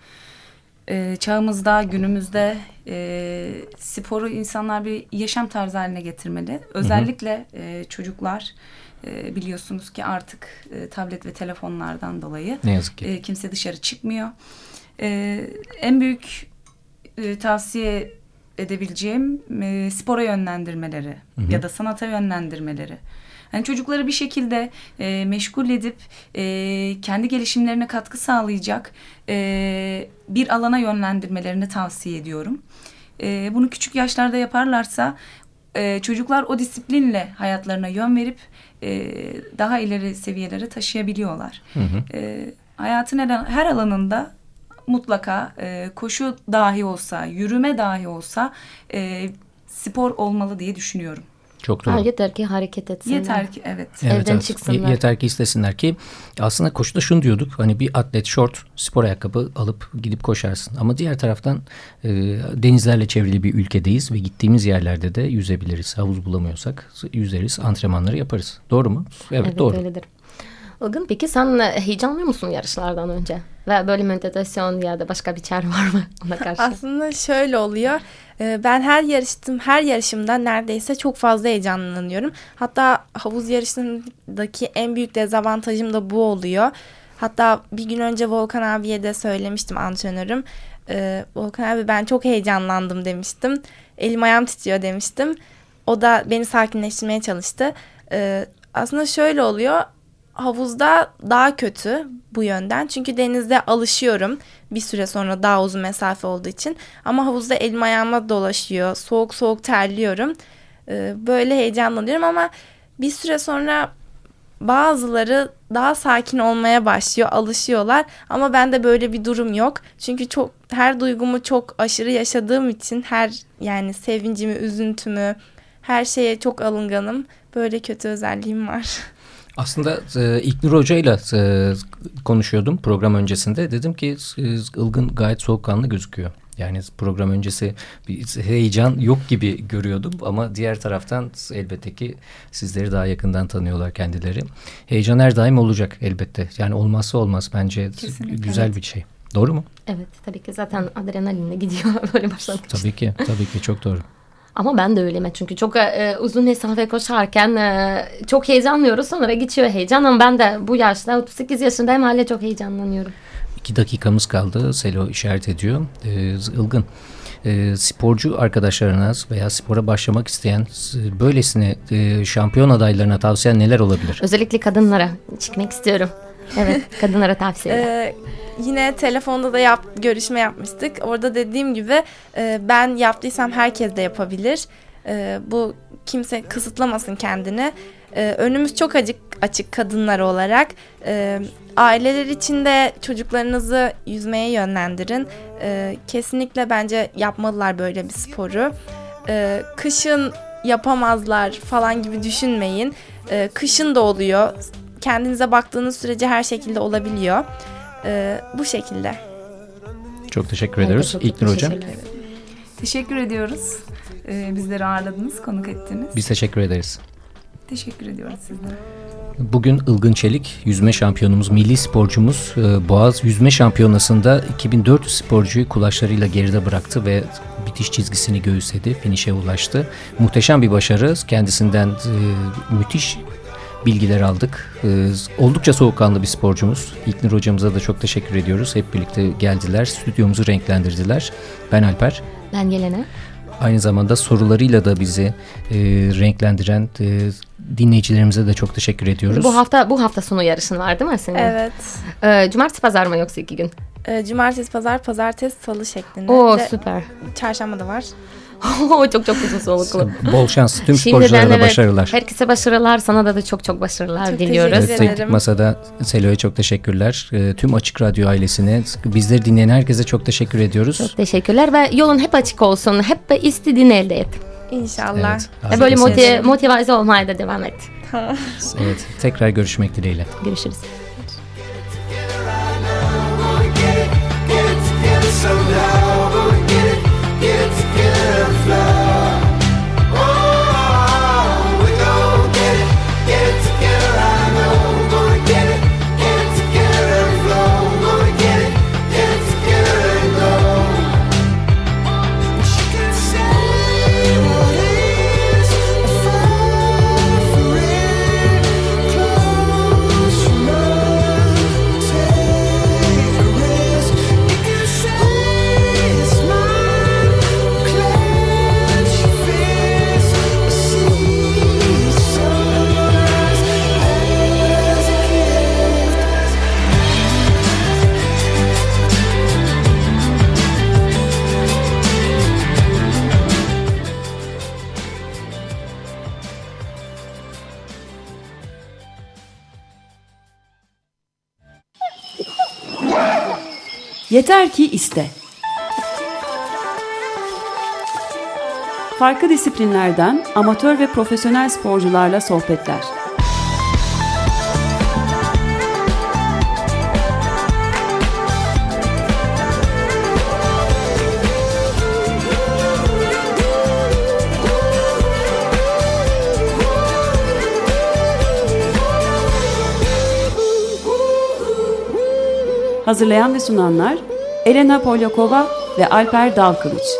e, çağımızda, günümüzde e, sporu insanlar bir yaşam tarzı haline getirmeli. Özellikle e, çocuklar e, biliyorsunuz ki artık e, tablet ve telefonlardan dolayı Ne yazık ki. e, kimse dışarı çıkmıyor. E, en büyük e, tavsiye edebileceğim e, spora yönlendirmeleri Hı hı. ya da sanata yönlendirmeleri. Yani çocukları bir şekilde e, meşgul edip e, kendi gelişimlerine katkı sağlayacak e, bir alana yönlendirmelerini tavsiye ediyorum. E, bunu küçük yaşlarda yaparlarsa e, çocuklar o disiplinle hayatlarına yön verip e, daha ileri seviyelere taşıyabiliyorlar. Hı hı. E, hayatın her, her alanında mutlaka e, koşu dahi olsa, yürüme dahi olsa e, spor olmalı diye düşünüyorum. Çok doğru. Ha, yeter ki hareket etsinler. Yeter ki evet. Evden çıksınlar. Ye- Yeter ki istesinler ki aslında koşuda şunu diyorduk hani bir atlet short spor ayakkabı alıp gidip koşarsın. Ama diğer taraftan e, denizlerle çevrili bir ülkedeyiz ve gittiğimiz yerlerde de yüzebiliriz. Havuz bulamıyorsak yüzeriz antrenmanları yaparız. Doğru mu? Evet, Evet doğru. öyledir. Ilgın peki sen e, heyecanlıyor musun yarışlardan önce? Ve böyle meditasyon ya da başka bir çare var mı *laughs* ona karşı? Aslında şöyle oluyor. Ee, Ben her yarıştım, her yarışımda neredeyse çok fazla heyecanlanıyorum. Hatta havuz yarışlarındaki en büyük dezavantajım da bu oluyor. Hatta bir gün önce Volkan abiye de söylemiştim antrenörüm. Ee, Volkan abi ben çok heyecanlandım demiştim. Elim ayağım titriyor demiştim. O da beni sakinleştirmeye çalıştı. Aslında şöyle oluyor. Havuzda daha kötü bu yönden. Çünkü denizde alışıyorum bir süre sonra daha uzun mesafe olduğu için. Ama havuzda elim ayağıma dolaşıyor. Soğuk soğuk terliyorum. Ee, böyle heyecanlanıyorum ama bir süre sonra bazıları daha sakin olmaya başlıyor, alışıyorlar. Ama bende böyle bir durum yok. Çünkü çok her duygumu çok aşırı yaşadığım için her yani sevincimi, üzüntümü, her şeye çok alınganım. Böyle kötü özelliğim var. *laughs* Aslında e, İlknur Hoca ile konuşuyordum program öncesinde. Dedim ki e, Ilgın gayet soğukkanlı gözüküyor. Yani program öncesi bir heyecan yok gibi görüyordum ama diğer taraftan elbette ki sizleri daha yakından tanıyorlar kendileri. Heyecan her daim olacak elbette. Yani olmazsa olmaz bence Kesinlikle, güzel evet. bir şey. Doğru mu? Evet tabii ki zaten adrenalinle gidiyor *laughs* böyle başlamış. Tabii ki. Tabii ki çok doğru. Ama ben de öyleyim çünkü çok e, uzun mesafe koşarken e, çok heyecanlıyoruz sonra geçiyor heyecan ama ben de bu yaşta 38 yaşındayım hala çok heyecanlanıyorum. İki dakikamız kaldı. Selo işaret ediyor. Ee, Ilgın, e, sporcu arkadaşlarına veya spora başlamak isteyen e, böylesine e, şampiyon adaylarına tavsiyen neler olabilir? Özellikle kadınlara çıkmak istiyorum. Evet kadınlara tavsiye. Ee, yine telefonda da yap, görüşme yapmıştık. Orada dediğim gibi e, ben yaptıysam herkes de yapabilir. E, bu kimse kısıtlamasın kendini. E, önümüz çok açık, açık kadınlar olarak. E, aileler için de çocuklarınızı yüzmeye yönlendirin. E, kesinlikle bence yapmalılar böyle bir sporu. E, kışın yapamazlar falan gibi düşünmeyin. E, kışın da oluyor. Kendinize baktığınız sürece her şekilde olabiliyor. E, bu şekilde. Çok teşekkür ediyoruz. çok İlknur Hocam. teşekkür ediyoruz. E, bizleri ağırladınız, konuk ettiniz. Biz teşekkür ederiz. Teşekkür ediyoruz sizlere. Bugün Ilgın Çelik, yüzme şampiyonumuz, milli sporcumuz e, Boğaz Yüzme Şampiyonası'nda 2400 sporcuyu kulaçlarıyla geride bıraktı ve bitiş çizgisini göğüsledi, finişe ulaştı. Muhteşem bir başarı. Kendisinden e, müthiş bilgiler aldık. E, oldukça soğukkanlı bir sporcumuz. İlknur hocamıza da çok teşekkür ediyoruz. Hep birlikte geldiler, stüdyomuzu renklendirdiler. Ben Alper. Ben Yelena. Aynı zamanda sorularıyla da bizi e, renklendiren e, dinleyicilerimize de çok teşekkür ediyoruz. Bu hafta bu hafta sonu yarışın var değil mi senin? Evet. Ee, cumartesi pazar mı yoksa iki gün? E, cumartesi, pazar, pazartesi, salı şeklinde. Oo süper. çarşamba da var. *laughs* çok çok uzun soluklu. Bol şans tüm Şimdiden sporculara da evet, başarılar. Herkese başarılar. Sana da, da çok çok başarılar Çok diliyoruz. teşekkür Evet, ederim. Teknik Masa'da Selo'ya çok teşekkürler. Ee, tüm Açık Radyo ailesine, bizleri dinleyen herkese çok teşekkür ediyoruz. Çok teşekkürler ve yolun hep açık olsun. Hep istediğini elde et. İnşallah. Evet, Ve böyle motive, motive olmaya da devam et. Evet, tekrar görüşmek dileğiyle. Görüşürüz. Yeter ki iste. Farklı disiplinlerden amatör ve profesyonel sporcularla sohbetler. Hazırlayan ve sunanlar Elena Polyakova ve Alper Dalkılıç.